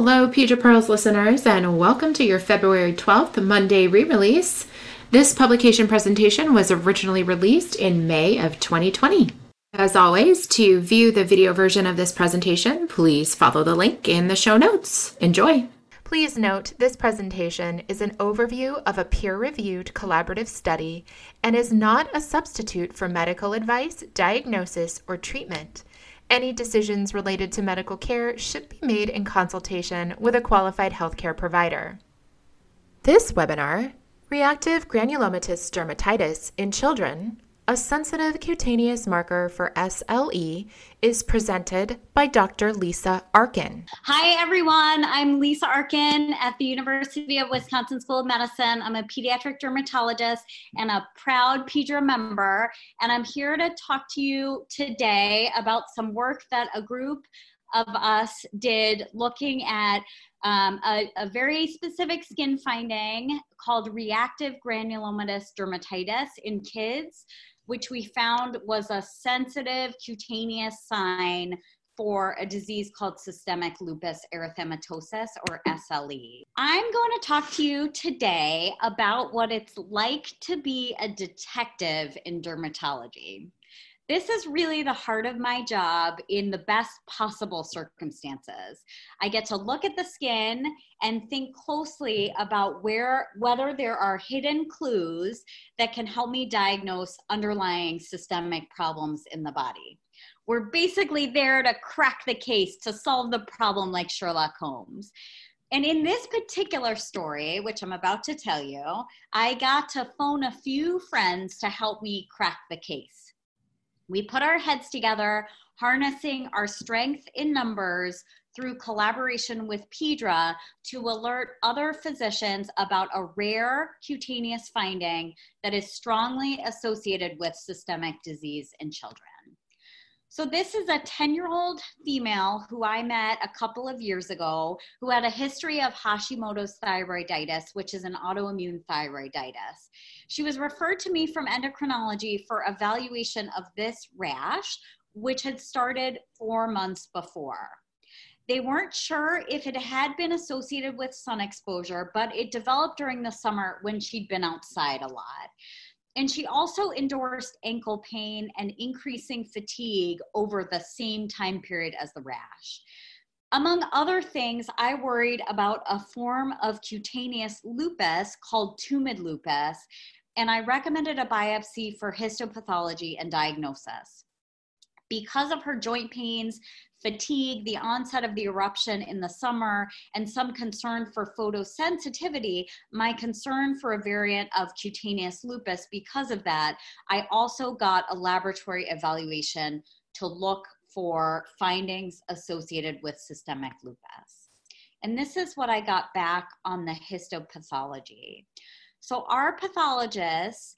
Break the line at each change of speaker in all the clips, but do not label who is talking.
Hello, Pedra Pearls listeners, and welcome to your February 12th Monday re release. This publication presentation was originally released in May of 2020. As always, to view the video version of this presentation, please follow the link in the show notes. Enjoy! Please note this presentation is an overview of a peer reviewed collaborative study and is not a substitute for medical advice, diagnosis, or treatment. Any decisions related to medical care should be made in consultation with a qualified healthcare provider. This webinar, Reactive Granulomatous Dermatitis in Children, a sensitive cutaneous marker for SLE is presented by Dr. Lisa Arkin.
Hi, everyone. I'm Lisa Arkin at the University of Wisconsin School of Medicine. I'm a pediatric dermatologist and a proud PEDRA member. And I'm here to talk to you today about some work that a group of us did looking at um, a, a, very specific skin finding called reactive granulomatous dermatitis in kids which we found was a sensitive cutaneous sign for a disease called systemic lupus erythematosus or SLE. I'm going to talk to you today about what it's like to be a detective in dermatology this is really the heart of my job in the best possible circumstances. I get to look at the skin and think closely about where whether there are hidden clues that can help me diagnose underlying systemic problems in the body. We're basically there to crack the case, to solve the problem like Sherlock Holmes. And in this particular story, which I'm about to tell you, I got to phone a few friends to help me crack the case. We put our heads together, harnessing our strength in numbers through collaboration with PEDRA to alert other physicians about a rare cutaneous finding that is strongly associated with systemic disease in children. So, this is a 10 year old female who I met a couple of years ago who had a history of Hashimoto's thyroiditis, which is an autoimmune thyroiditis. She was referred to me from endocrinology for evaluation of this rash, which had started four months before. They weren't sure if it had been associated with sun exposure, but it developed during the summer when she'd been outside a lot. And she also endorsed ankle pain and increasing fatigue over the same time period as the rash. Among other things, I worried about a form of cutaneous lupus called tumid lupus, and I recommended a biopsy for histopathology and diagnosis. Because of her joint pains, fatigue, the onset of the eruption in the summer, and some concern for photosensitivity, my concern for a variant of cutaneous lupus, because of that, I also got a laboratory evaluation to look for findings associated with systemic lupus. And this is what I got back on the histopathology. So, our pathologist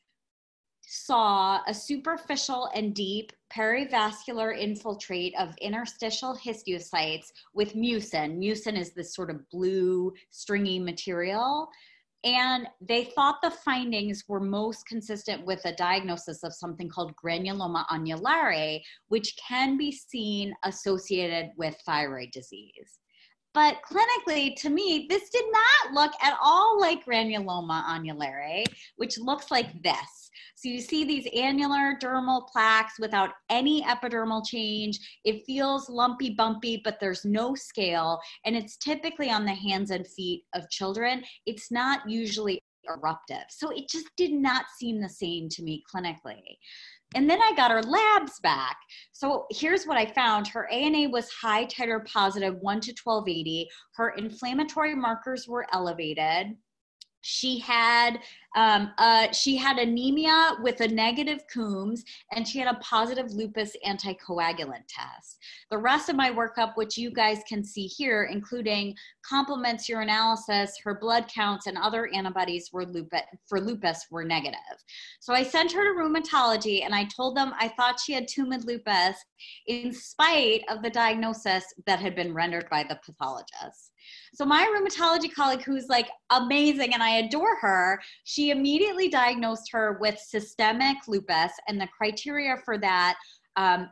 saw a superficial and deep perivascular infiltrate of interstitial histiocytes with mucin. Mucin is this sort of blue, stringy material. And they thought the findings were most consistent with a diagnosis of something called granuloma annulare, which can be seen associated with thyroid disease. But clinically, to me, this did not look at all like granuloma annulare, which looks like this. So you see these annular dermal plaques without any epidermal change. It feels lumpy, bumpy, but there's no scale. And it's typically on the hands and feet of children. It's not usually eruptive. So it just did not seem the same to me clinically. And then I got her labs back. So here's what I found. Her ANA was high titer positive 1 to 1280. Her inflammatory markers were elevated she had um, uh, she had anemia with a negative Coombs, and she had a positive lupus anticoagulant test. The rest of my workup, which you guys can see here, including complements urinalysis, her blood counts, and other antibodies were lupus for lupus were negative. So I sent her to rheumatology, and I told them I thought she had tumid lupus, in spite of the diagnosis that had been rendered by the pathologist. So my rheumatology colleague, who's like amazing and I adore her, she immediately diagnosed her with systemic lupus, and the criteria for that um,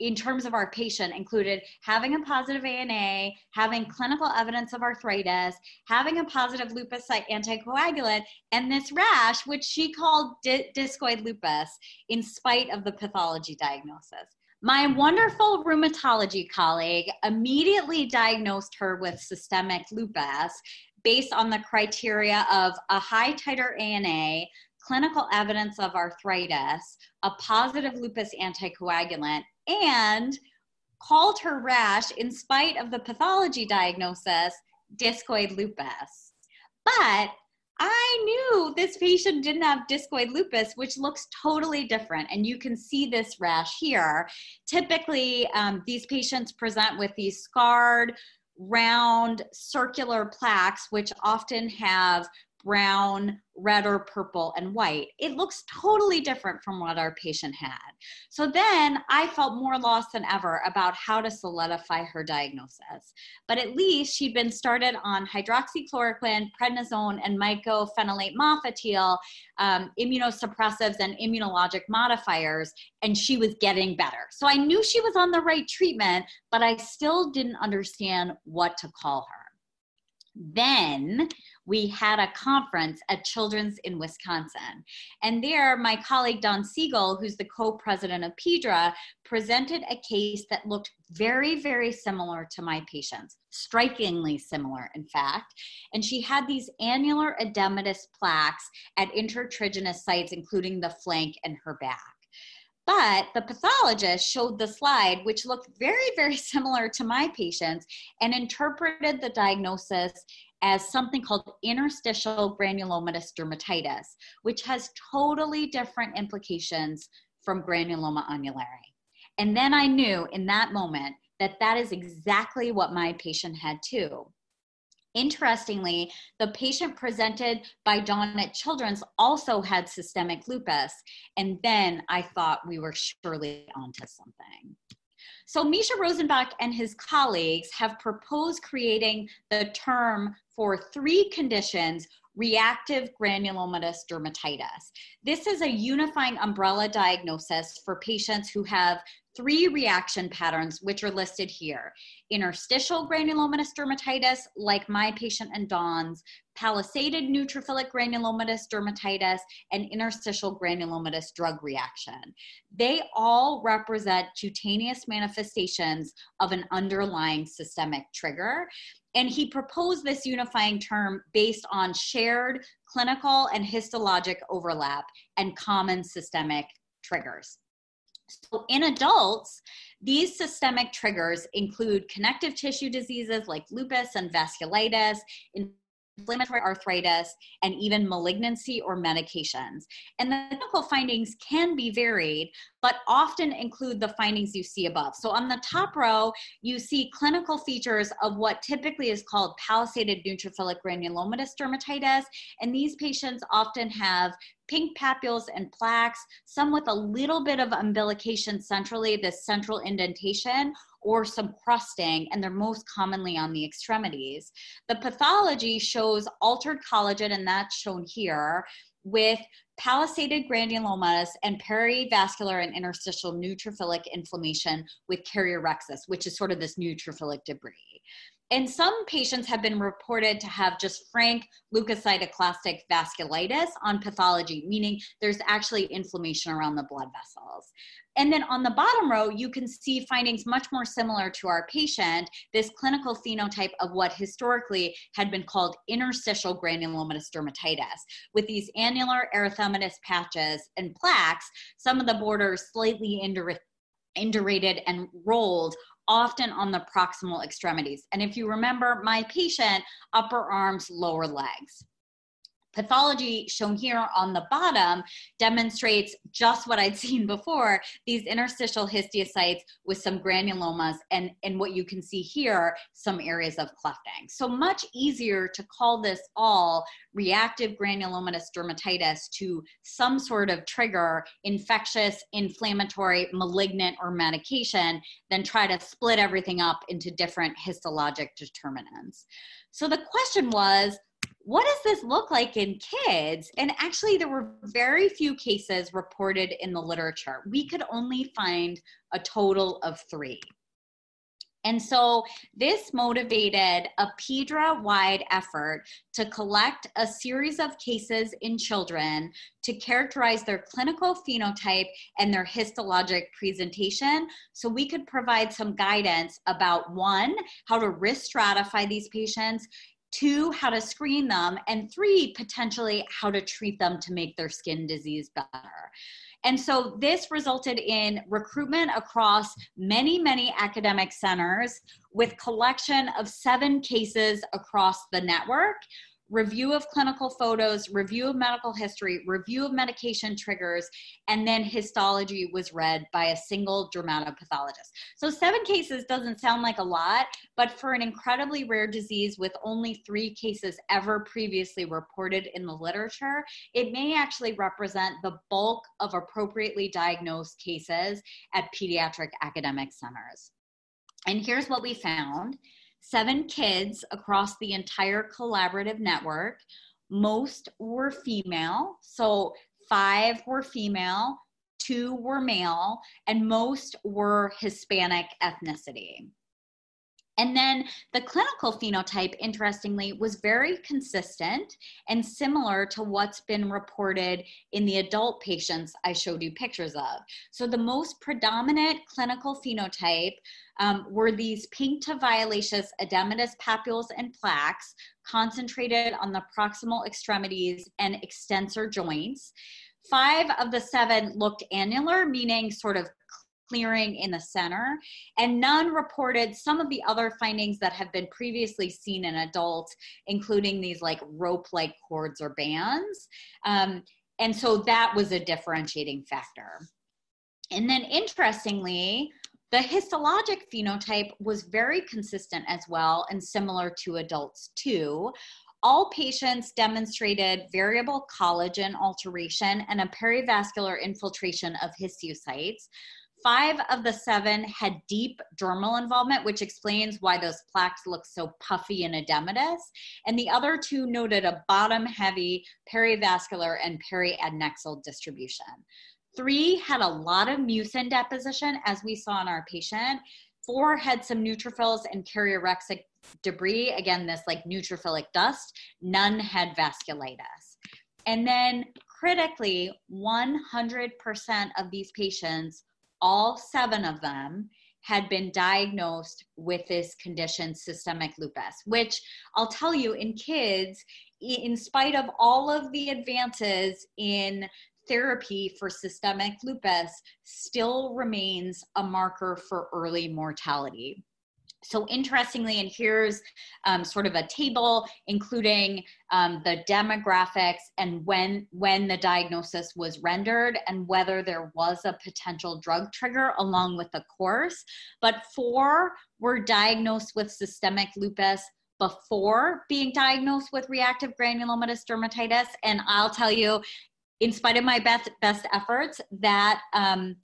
in terms of our patient included having a positive ANA, having clinical evidence of arthritis, having a positive lupus anticoagulant, and this rash, which she called di- discoid lupus, in spite of the pathology diagnosis. My wonderful rheumatology colleague immediately diagnosed her with systemic lupus based on the criteria of a high titer ANA, clinical evidence of arthritis, a positive lupus anticoagulant, and called her rash, in spite of the pathology diagnosis, discoid lupus. But I knew this patient didn't have discoid lupus, which looks totally different. And you can see this rash here. Typically, um, these patients present with these scarred, round, circular plaques, which often have brown, red, or purple, and white. It looks totally different from what our patient had. So then I felt more lost than ever about how to solidify her diagnosis. But at least she'd been started on hydroxychloroquine, prednisone, and mycophenolate mofetil, um, immunosuppressives, and immunologic modifiers, and she was getting better. So I knew she was on the right treatment, but I still didn't understand what to call her. Then we had a conference at Children's in Wisconsin. And there, my colleague Dawn Siegel, who's the co president of PEDRA, presented a case that looked very, very similar to my patient's, strikingly similar, in fact. And she had these annular edematous plaques at intertriginous sites, including the flank and her back. But the pathologist showed the slide, which looked very, very similar to my patient's, and interpreted the diagnosis as something called interstitial granulomatous dermatitis, which has totally different implications from granuloma annulare. And then I knew in that moment that that is exactly what my patient had too. Interestingly, the patient presented by Dawn at Children's also had systemic lupus. And then I thought we were surely onto something. So Misha Rosenbach and his colleagues have proposed creating the term for three conditions reactive granulomatous dermatitis. This is a unifying umbrella diagnosis for patients who have three reaction patterns, which are listed here interstitial granulomatous dermatitis, like my patient and Dawn's, palisaded neutrophilic granulomatous dermatitis, and interstitial granulomatous drug reaction. They all represent cutaneous manifestations of an underlying systemic trigger. And he proposed this unifying term based on shared clinical and histologic overlap and common systemic triggers. So, in adults, these systemic triggers include connective tissue diseases like lupus and vasculitis, inflammatory arthritis, and even malignancy or medications. And the clinical findings can be varied, but often include the findings you see above. So on the top row, you see clinical features of what typically is called palisaded neutrophilic granulomatous dermatitis. And these patients often have pink papules and plaques, some with a little bit of umbilication centrally, this central indentation, or some crusting, and they're most commonly on the extremities. The pathology shows altered collagen, and that's shown here, with palisaded granulomas and perivascular and interstitial neutrophilic inflammation with karyorrhexis, which is sort of this neutrophilic debris. And some patients have been reported to have just frank leukocytoclastic vasculitis on pathology, meaning there's actually inflammation around the blood vessels. And then on the bottom row, you can see findings much more similar to our patient, this clinical phenotype of what historically had been called interstitial granulomatous dermatitis, with these annular erythematous patches and plaques, some of the borders slightly indurated and rolled often on the proximal extremities. And if you remember, my patient, upper arms, lower legs. Pathology shown here on the bottom demonstrates just what I'd seen before, these interstitial histiocytes with some granulomas and, and what you can see here, some areas of clefting. So much easier to call this all reactive granulomatous dermatitis to some sort of trigger, infectious, inflammatory, malignant, or medication than try to split everything up into different histologic determinants. So the question was, what does this look like in kids? And actually, there were very few cases reported in the literature. We could only find a total of three. And so this motivated a PEDRA wide effort to collect a series of cases in children to characterize their clinical phenotype and their histologic presentation so we could provide some guidance about one, how to risk stratify these patients, two, how to screen them, and three, potentially how to treat them to make their skin disease better. And so this resulted in recruitment across many, many academic centers with collection of seven cases across the network review of clinical photos, review of medical history, review of medication triggers, and then histology was read by a single dermatopathologist. So, seven cases doesn't sound like a lot, but for an incredibly rare disease with only three cases ever previously reported in the literature, it may actually represent the bulk of appropriately diagnosed cases at pediatric academic centers. And here's what we found seven kids across the entire collaborative network. Most were female, so five were female, two were male, and most were Hispanic ethnicity. And then the clinical phenotype, interestingly, was very consistent and similar to what's been reported in the adult patients I showed you pictures of. So the most predominant clinical phenotype um, were these pink to violaceous edematous papules and plaques concentrated on the proximal extremities and extensor joints. Five of the seven looked annular, meaning sort of clearing in the center, and none reported some of the other findings that have been previously seen in adults, including these like rope like cords or bands. Um, and so that was a differentiating factor. And then interestingly, the histologic phenotype was very consistent as well and similar to adults too. All patients demonstrated variable collagen alteration and a perivascular infiltration of histiocytes. Five of the seven had deep dermal involvement, which explains why those plaques look so puffy and edematous. And the other two noted a bottom heavy perivascular and periadnexal distribution. Three had a lot of mucin deposition, as we saw in our patient. Four had some neutrophils and karyorexic debris, again, this like neutrophilic dust. None had vasculitis. And then critically, 100% of these patients all seven of them had been diagnosed with this condition, systemic lupus, which I'll tell you in kids, in spite of all of the advances in therapy for systemic lupus, still remains a marker for early mortality. So interestingly, and here's um, sort of a table including um, the demographics and when when the diagnosis was rendered and whether there was a potential drug trigger along with the course. But four were diagnosed with systemic lupus before being diagnosed with reactive granulomatous dermatitis, and I'll tell you, in spite of my best best efforts, that um,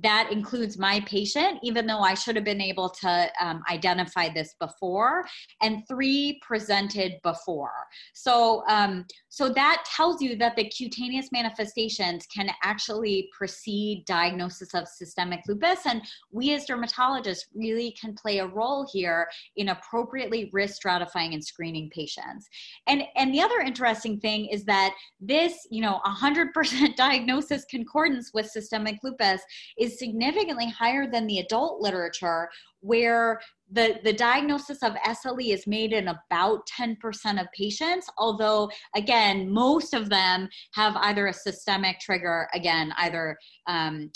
that includes my patient, even though I should have been able to um, identify this before, and three presented before. So, um, so that tells you that the cutaneous manifestations can actually precede diagnosis of systemic lupus, and we as dermatologists really can play a role here in appropriately risk stratifying and screening patients. And and the other interesting thing is that this, you know, 100% diagnosis concordance with systemic lupus is significantly higher than the adult literature where the, the diagnosis of SLE is made in about 10% of patients, although, again, most of them have either a systemic trigger, again, either um,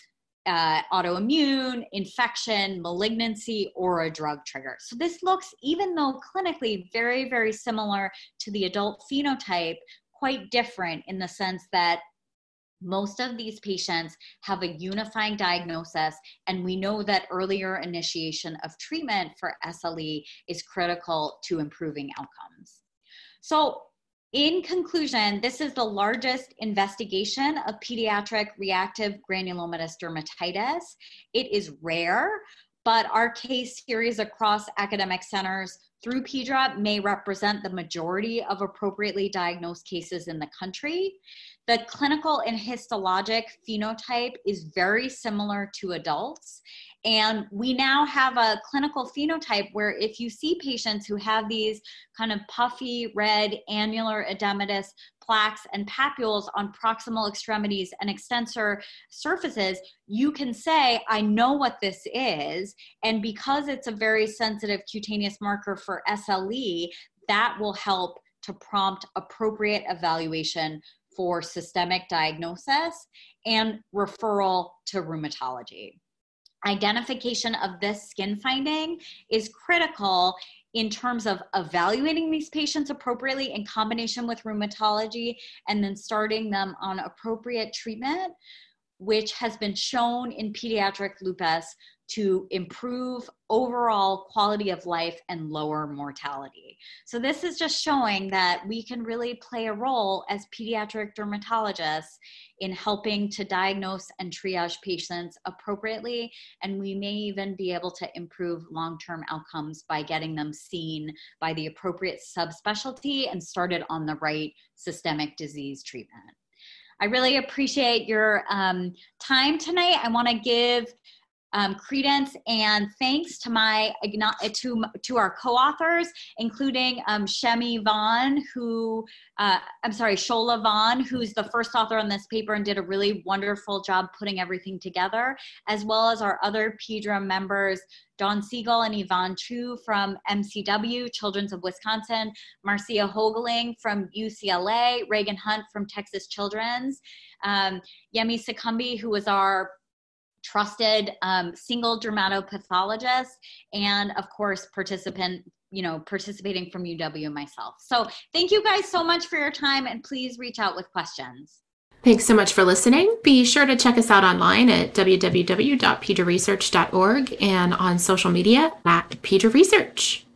uh, autoimmune, infection, malignancy, or a drug trigger. So this looks, even though clinically very, very similar to the adult phenotype, quite different in the sense that most of these patients have a unifying diagnosis, and we know that earlier initiation of treatment for SLE is critical to improving outcomes. So, in conclusion, this is the largest investigation of pediatric reactive granulomatous dermatitis. It is rare, but our case series across academic centers through PEDRA may represent the majority of appropriately diagnosed cases in the country. The clinical and histologic phenotype is very similar to adults. And we now have a clinical phenotype where if you see patients who have these kind of puffy red annular edematous plaques and papules on proximal extremities and extensor surfaces, you can say, I know what this is. And because it's a very sensitive cutaneous marker for SLE, that will help to prompt appropriate evaluation for systemic diagnosis and referral to rheumatology. Identification of this skin finding is critical in terms of evaluating these patients appropriately in combination with rheumatology and then starting them on appropriate treatment, which has been shown in pediatric lupus to improve overall quality of life and lower mortality. So, this is just showing that we can really play a role as pediatric dermatologists in helping to diagnose and triage patients appropriately. And we may even be able to improve long term outcomes by getting them seen by the appropriate subspecialty and started on the right systemic disease treatment. I really appreciate your um, time tonight. I want to give um, credence and thanks to my to to our co-authors, including um, Shemi Vaughn, who uh, I'm sorry, Shola Vaughn, who's the first author on this paper and did a really wonderful job putting everything together, as well as our other PEDRA members, Dawn Siegel and Yvonne Chiu from MCW, Children's of Wisconsin, Marcia Hogeling from UCLA, Raegan Hunt from Texas Children's, um, Yemi Sokumbi, who was our trusted um, single dermatopathologist, and of course, participant you know participating from uw myself so thank you guys so much for your time and please reach out with questions
Thanks so much for listening. Be sure to check us out online at www.pedraresearch.org and on social media at Pedra Research.